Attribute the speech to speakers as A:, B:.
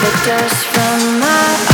A: the dust from my